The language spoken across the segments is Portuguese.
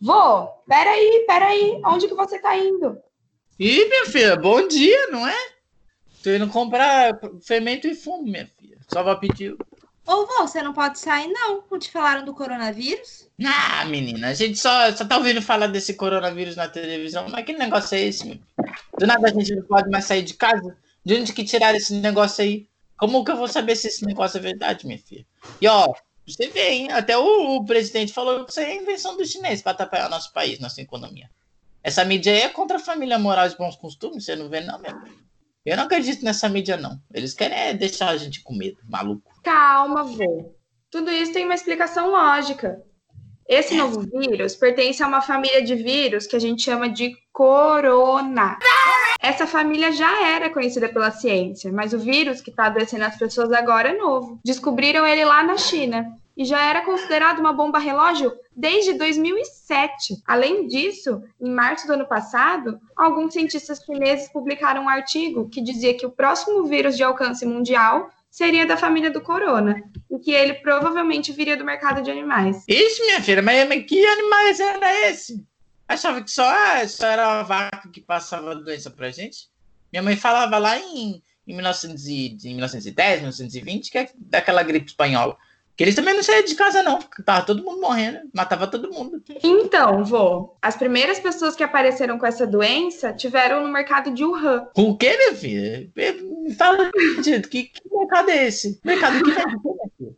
Vô, peraí, peraí, onde que você tá indo? Ih, minha filha, bom dia, não é? Tô indo comprar fermento e fumo, minha filha. Só vai pedir. Ô, vô, você não pode sair, não. Não te falaram do coronavírus? Ah, menina, a gente só, só tá ouvindo falar desse coronavírus na televisão. Mas que negócio é esse, meu? Do nada a gente não pode mais sair de casa? De onde que tiraram esse negócio aí? Como que eu vou saber se esse negócio é verdade, minha filha? E ó, você vê, hein? Até o, o presidente falou que isso é invenção do chinês para atrapalhar nosso país, nossa economia. Essa mídia aí é contra a família moral e bons costumes, você não vê, não, meu? Eu não acredito nessa mídia, não. Eles querem é deixar a gente com medo, maluco. Calma, vô. Tudo isso tem uma explicação lógica. Esse novo vírus pertence a uma família de vírus que a gente chama de corona. Essa família já era conhecida pela ciência, mas o vírus que está adoecendo as pessoas agora é novo. Descobriram ele lá na China e já era considerado uma bomba relógio desde 2007. Além disso, em março do ano passado, alguns cientistas chineses publicaram um artigo que dizia que o próximo vírus de alcance mundial seria da família do corona, e que ele provavelmente viria do mercado de animais. Isso, minha filha, mas, que animais era esse? Achava que só, só era uma vaca que passava doença pra gente? Minha mãe falava lá em, em, 1900 e, em 1910, 1920, que é daquela gripe espanhola. Que eles também não saíam de casa, não, porque tava todo mundo morrendo, matava todo mundo. Então, vô, as primeiras pessoas que apareceram com essa doença tiveram no mercado de Wuhan. Com o quê, minha filha? Me fala, que, que mercado é esse? Mercado que filha?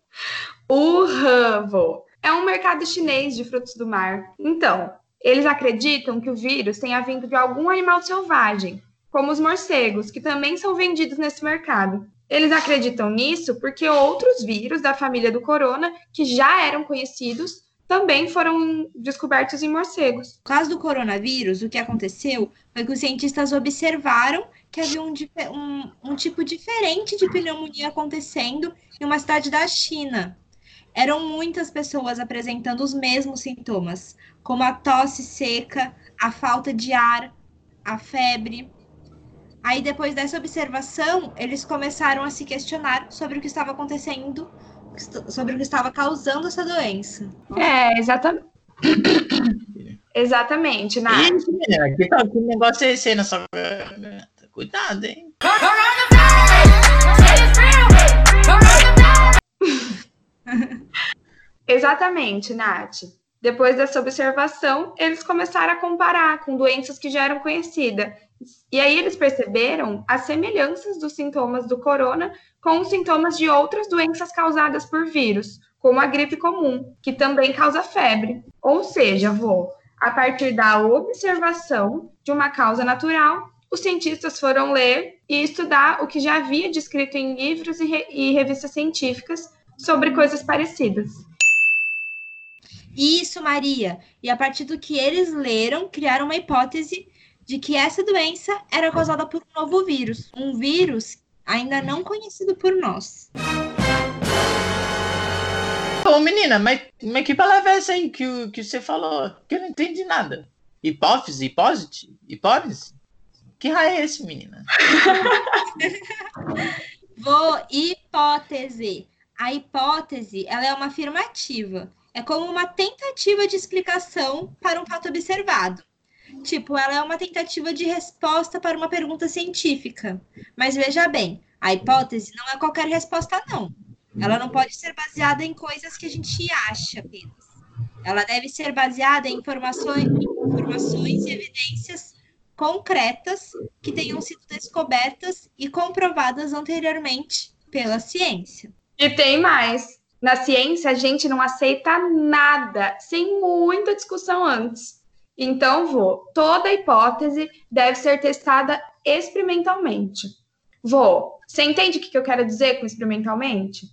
Wuhan, vô. É um mercado chinês de frutos do mar. Então, eles acreditam que o vírus tenha vindo de algum animal selvagem, como os morcegos, que também são vendidos nesse mercado. Eles acreditam nisso porque outros vírus da família do corona, que já eram conhecidos, também foram descobertos em morcegos. No caso do coronavírus, o que aconteceu foi que os cientistas observaram que havia um, um, um tipo diferente de pneumonia acontecendo em uma cidade da China. Eram muitas pessoas apresentando os mesmos sintomas, como a tosse seca, a falta de ar, a febre. Aí, depois dessa observação, eles começaram a se questionar sobre o que estava acontecendo, sobre o que estava causando essa doença. É, exatamente. exatamente, Nath. Ih, menina, que, que negócio é esse aí na sua Cuidado, hein? Exatamente, Nath. Depois dessa observação, eles começaram a comparar com doenças que já eram conhecidas. E aí eles perceberam as semelhanças dos sintomas do corona com os sintomas de outras doenças causadas por vírus, como a gripe comum, que também causa febre. Ou seja, vou, a partir da observação de uma causa natural, os cientistas foram ler e estudar o que já havia descrito em livros e, re e revistas científicas sobre coisas parecidas. Isso, Maria. E a partir do que eles leram, criaram uma hipótese de que essa doença era causada por um novo vírus, um vírus ainda não conhecido por nós. Ô, menina, mas, mas que palavra é essa aí que, que você falou? Que eu não entendi nada. Hipófise? Hipósite? Hipótese? Que raio é esse, menina? Vou hipótese. A hipótese, ela é uma afirmativa é como uma tentativa de explicação para um fato observado. Tipo, ela é uma tentativa de resposta para uma pergunta científica. Mas veja bem, a hipótese não é qualquer resposta, não. Ela não pode ser baseada em coisas que a gente acha apenas. Ela deve ser baseada em informações, informações e evidências concretas que tenham sido descobertas e comprovadas anteriormente pela ciência. E tem mais. Na ciência, a gente não aceita nada sem muita discussão antes. Então, vou. Toda hipótese deve ser testada experimentalmente. Vou. Você entende o que eu quero dizer com experimentalmente?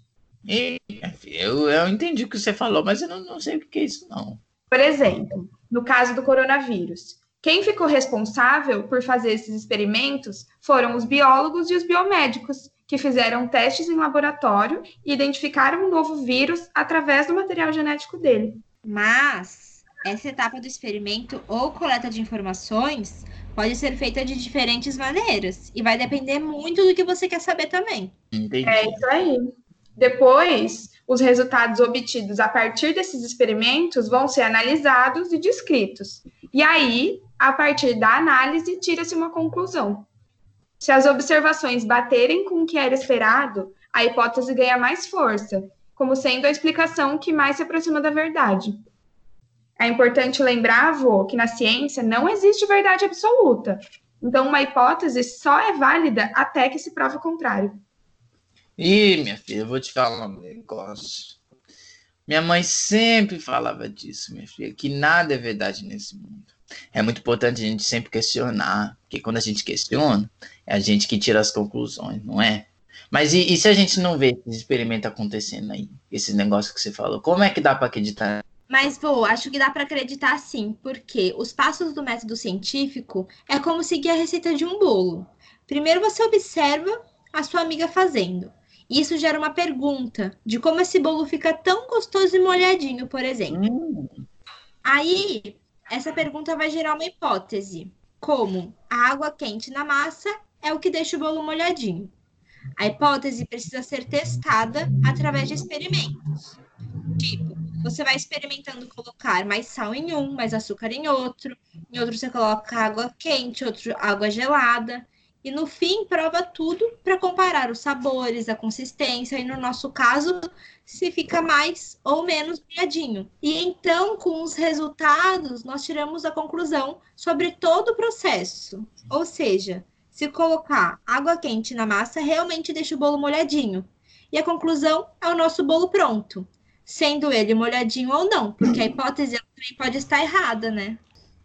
Eu, eu entendi o que você falou, mas eu não, não sei o que é isso, não. Por exemplo, no caso do coronavírus, quem ficou responsável por fazer esses experimentos foram os biólogos e os biomédicos, que fizeram testes em laboratório e identificaram um novo vírus através do material genético dele. Mas essa etapa do experimento ou coleta de informações pode ser feita de diferentes maneiras e vai depender muito do que você quer saber também. Entendi. É isso aí. Depois, Os resultados obtidos a partir desses experimentos vão ser analisados e descritos. E aí, a partir da análise, tira-se uma conclusão. Se as observações baterem com o que era esperado, a hipótese ganha mais força, como sendo a explicação que mais se aproxima da verdade. É importante lembrar, avô, que na ciência não existe verdade absoluta. Então, uma hipótese só é válida até que se prove o contrário. Ih, minha filha, eu vou te falar um negócio. Minha mãe sempre falava disso, minha filha, que nada é verdade nesse mundo. É muito importante a gente sempre questionar, porque quando a gente questiona, é a gente que tira as conclusões, não é? Mas e, e se a gente não vê esse experimento acontecendo aí, esses negócios que você falou, como é que dá para acreditar? Mas vou, acho que dá para acreditar sim, porque os passos do método científico é como seguir a receita de um bolo. Primeiro você observa a sua amiga fazendo. Isso gera uma pergunta de como esse bolo fica tão gostoso e molhadinho, por exemplo. Hum. Aí essa pergunta vai gerar uma hipótese, como a água quente na massa é o que deixa o bolo molhadinho. A hipótese precisa ser testada através de experimentos. Tipo, você vai experimentando colocar mais sal em um, mais açúcar em outro, em outro você coloca água quente, outro água gelada e no fim prova tudo para comparar os sabores, a consistência e no nosso caso se fica mais ou menos molhadinho. E então com os resultados nós tiramos a conclusão sobre todo o processo. Ou seja, se colocar água quente na massa realmente deixa o bolo molhadinho. E a conclusão é o nosso bolo pronto, sendo ele molhadinho ou não, porque a hipótese também pode estar errada, né?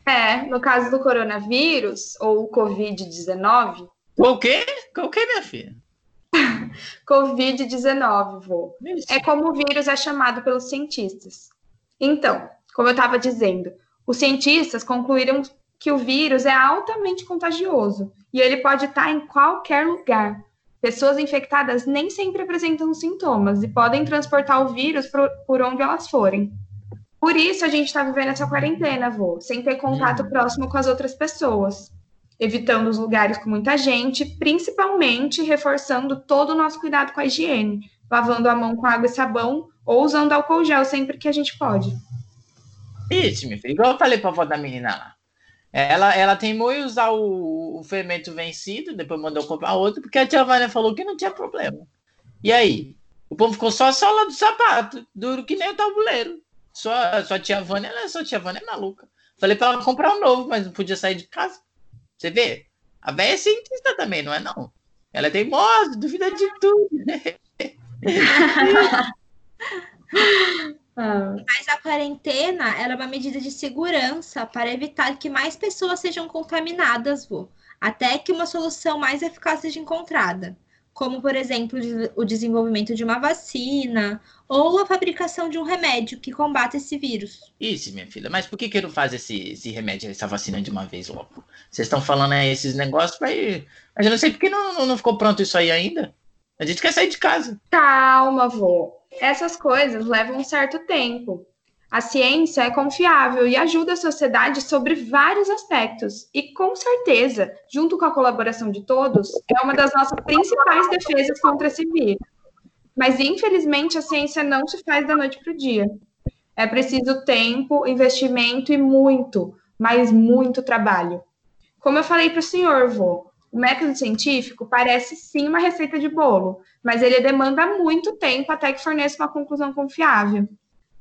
É, no caso do coronavírus, ou Covid-19. O quê? O quê, minha filha? Covid-19, vô. É como o vírus é chamado pelos cientistas. Então, como eu estava dizendo, os cientistas concluíram que o vírus é altamente contagioso e ele pode estar em qualquer lugar. Pessoas infectadas nem sempre apresentam sintomas e podem transportar o vírus por, por onde elas forem. Por isso a gente está vivendo essa quarentena, vô, sem ter contato uhum. próximo com as outras pessoas, evitando os lugares com muita gente, principalmente reforçando todo o nosso cuidado com a higiene, lavando a mão com água e sabão ou usando álcool gel sempre que a gente pode. Isso, meu filho, igual eu falei para a avó da menina lá. Ela, ela teimou em usar o, o fermento vencido, depois mandou comprar outro, porque a tia Vânia falou que não tinha problema. E aí? O povo ficou só a sola do sapato, duro que nem o tabuleiro. Só, só tia Vânia, ela, só tia Vânia é maluca. Falei para ela comprar um novo, mas não podia sair de casa. Você vê? A velha é cientista também, não é não? Ela é teimosa, duvida de tudo. Mas a quarentena é uma medida de segurança para evitar que mais pessoas sejam contaminadas, vô, até que uma solução mais eficaz seja encontrada como, por exemplo, o desenvolvimento de uma vacina ou a fabricação de um remédio que combate esse vírus. Isso, minha filha, mas por que, que não faz esse, esse remédio, essa vacina de uma vez logo? Vocês estão falando aí esses negócios para ir. Mas eu não sei por que não, não ficou pronto isso aí ainda. A gente quer sair de casa. Calma, vô. Essas coisas levam um certo tempo. A ciência é confiável e ajuda a sociedade sobre vários aspectos, e com certeza, junto com a colaboração de todos, é uma das nossas principais defesas contra esse vírus. Mas, infelizmente, a ciência não se faz da noite para o dia. É preciso tempo, investimento e muito, mas muito trabalho. Como eu falei para o senhor, vô, o método científico parece sim uma receita de bolo, mas ele demanda muito tempo até que forneça uma conclusão confiável.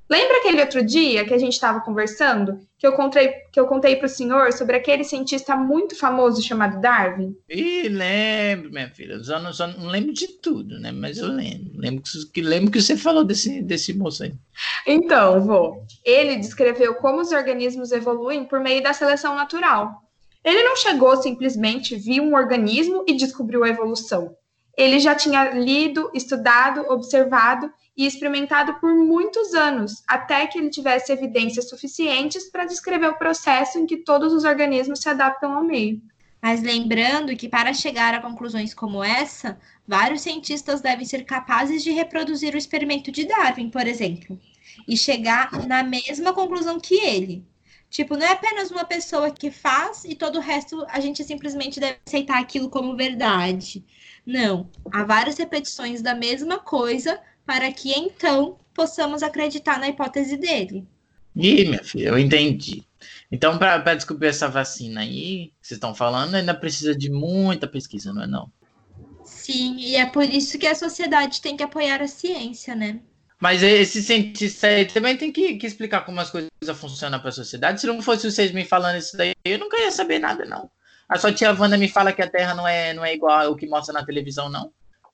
Lembra aquele outro dia que a gente estava conversando, que eu contei, que eu contei para o senhor sobre aquele cientista muito famoso chamado Darwin? Ih, lembro, minha filha. Só não, só não lembro de tudo, né? Mas eu lembro. Lembro que, lembro que você falou desse, desse moço aí. Então, vô, ele descreveu como os organismos evoluem por meio da seleção natural. Ele não chegou simplesmente, viu um organismo e descobriu a evolução. Ele já tinha lido, estudado, observado e experimentado por muitos anos, até que ele tivesse evidências suficientes para descrever o processo em que todos os organismos se adaptam ao meio. Mas lembrando que para chegar a conclusões como essa, vários cientistas devem ser capazes de reproduzir o experimento de Darwin, por exemplo, e chegar na mesma conclusão que ele. Tipo, não é apenas uma pessoa que faz e todo o resto a gente simplesmente deve aceitar aquilo como verdade. Não, há várias repetições da mesma coisa para que então possamos acreditar na hipótese dele. Ih, minha filha, eu entendi. Então, para descobrir essa vacina aí, que vocês estão falando, ainda precisa de muita pesquisa, não é não? Sim, e é por isso que a sociedade tem que apoiar a ciência, né? Mas esse cientista aí também tem que, que explicar como as coisas funcionam para a sociedade. Se não fosse vocês me falando isso daí, eu nunca ia saber nada, não. A sua tia Wanda me fala que a Terra não é, não é igual ao que mostra na televisão, não.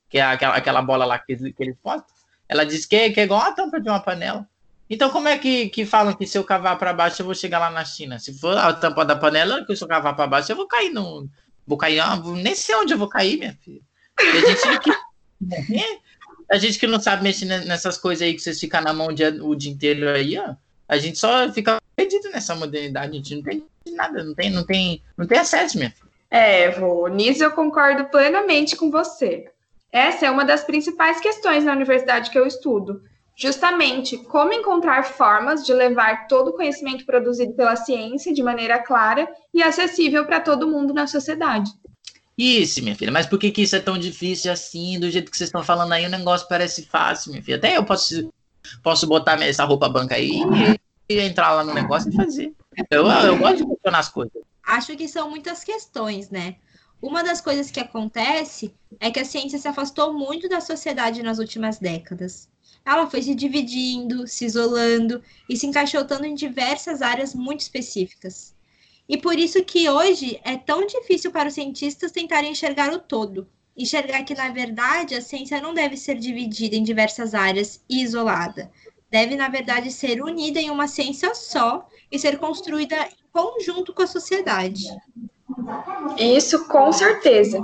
Que é aquela, aquela bola lá que, que eles mostram. Ela diz que é, que é igual a tampa de uma panela. Então, como é que, que falam que se eu cavar para baixo eu vou chegar lá na China? Se for a tampa da panela, que se eu cavar para baixo eu vou cair no. Vou cair. Ah, nem sei onde eu vou cair, minha filha. E a gente que. A gente que não sabe mexer nessas coisas aí que vocês ficam na mão o dia, o dia inteiro aí, ó. A gente só fica perdido nessa modernidade, a gente não tem nada, não tem, não tem, não tem acesso, filha. É, vô, nisso eu concordo plenamente com você. Essa é uma das principais questões na universidade que eu estudo. Justamente como encontrar formas de levar todo o conhecimento produzido pela ciência de maneira clara e acessível para todo mundo na sociedade. Isso, minha filha, mas por que, que isso é tão difícil assim? Do jeito que vocês estão falando aí, o negócio parece fácil, minha filha. Até eu posso, posso botar essa roupa branca aí e, entrar lá no negócio e fazer. Eu, eu gosto de funcionar as coisas. Acho que são muitas questões, né? Uma das coisas que acontece é que a ciência se afastou muito da sociedade nas últimas décadas. Ela foi se dividindo, se isolando e se encaixotando em diversas áreas muito específicas. E por isso que hoje é tão difícil para os cientistas tentarem enxergar o todo. Enxergar que, na verdade, a ciência não deve ser dividida em diversas áreas e isolada. Deve, na verdade, ser unida em uma ciência só e ser construída em conjunto com a sociedade. Isso, com certeza.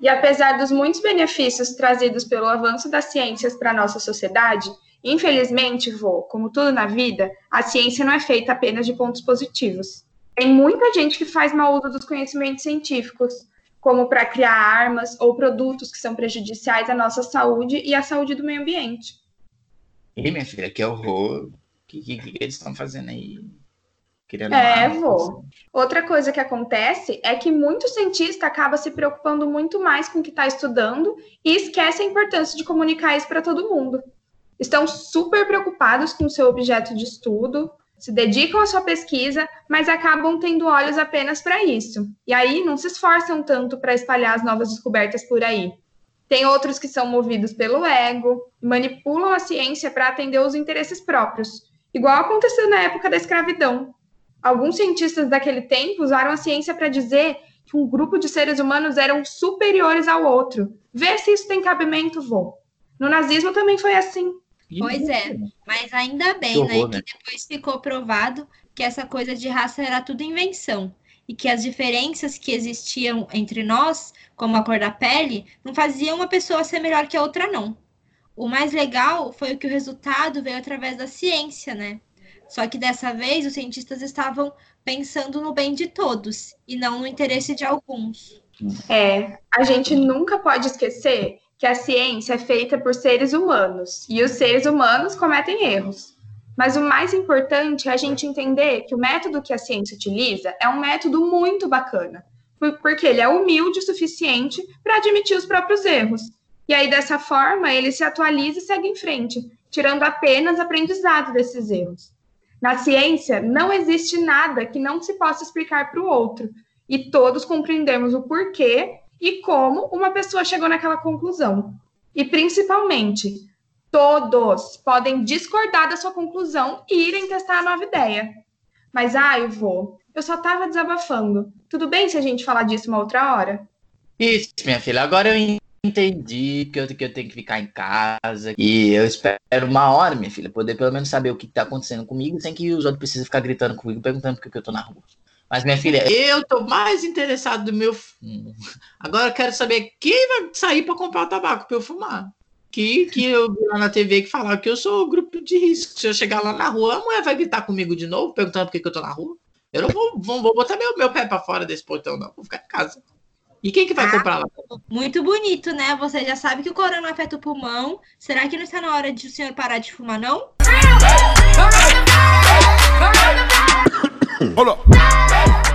E apesar dos muitos benefícios trazidos pelo avanço das ciências para a nossa sociedade, infelizmente, vô, como tudo na vida, a ciência não é feita apenas de pontos positivos. Tem muita gente que faz mau uso dos conhecimentos científicos, como para criar armas ou produtos que são prejudiciais à nossa saúde e à saúde do meio ambiente. E minha filha, que horror. O que, que, que eles estão fazendo aí? Querendo é, vou. Outra coisa que acontece é que muito cientista acaba se preocupando muito mais com o que está estudando e esquece a importância de comunicar isso para todo mundo. Estão super preocupados com o seu objeto de estudo, se dedicam à sua pesquisa, mas acabam tendo olhos apenas para isso. E aí não se esforçam tanto para espalhar as novas descobertas por aí. Tem outros que são movidos pelo ego, manipulam a ciência para atender os interesses próprios, igual aconteceu na época da escravidão. Alguns cientistas daquele tempo usaram a ciência para dizer que um grupo de seres humanos eram superiores ao outro. Vê se isso tem cabimento, vô. No nazismo também foi assim. Pois é, mas ainda bem, que né, horror, né, né, que depois ficou provado que essa coisa de raça era tudo invenção e que as diferenças que existiam entre nós, como a cor da pele, não faziam uma pessoa ser melhor que a outra, não. O mais legal foi o que o resultado veio através da ciência, né? Só que dessa vez os cientistas estavam pensando no bem de todos e não no interesse de alguns. É, a gente nunca pode esquecer que a ciência é feita por seres humanos e os seres humanos cometem erros. Mas o mais importante é a gente entender que o método que a ciência utiliza é um método muito bacana, porque ele é humilde o suficiente para admitir os próprios erros. E aí, dessa forma, ele se atualiza e segue em frente, tirando apenas aprendizado desses erros. Na ciência, não existe nada que não se possa explicar para o outro, e todos compreendemos o porquê e como uma pessoa chegou naquela conclusão. E principalmente, todos podem discordar da sua conclusão e irem testar a nova ideia. Mas, ah, vô, eu só estava desabafando. Tudo bem se a gente falar disso uma outra hora? Isso, minha filha. Agora eu entendi que eu, que eu tenho que ficar em casa. E eu espero uma hora, minha filha, poder pelo menos saber o que está acontecendo comigo, sem que os outros precisem ficar gritando comigo, perguntando por que eu estou na rua. Mas, minha filha, eu tô mais interessado no meu fumo. Agora eu quero saber quem vai sair para comprar o tabaco para eu fumar. Que, que eu vi lá na TV que falava que eu sou grupo de risco. Se eu chegar lá na rua, a mulher vai gritar comigo de novo, perguntando por que, que eu tô na rua. Eu não vou, vou, vou botar meu, meu pé para fora desse portão, não. Vou ficar em casa. E quem que vai ah, comprar lá? Muito bonito, né? Você já sabe que o corona afeta o pulmão. Será que não está na hora de o senhor parar de fumar, não? Hold up.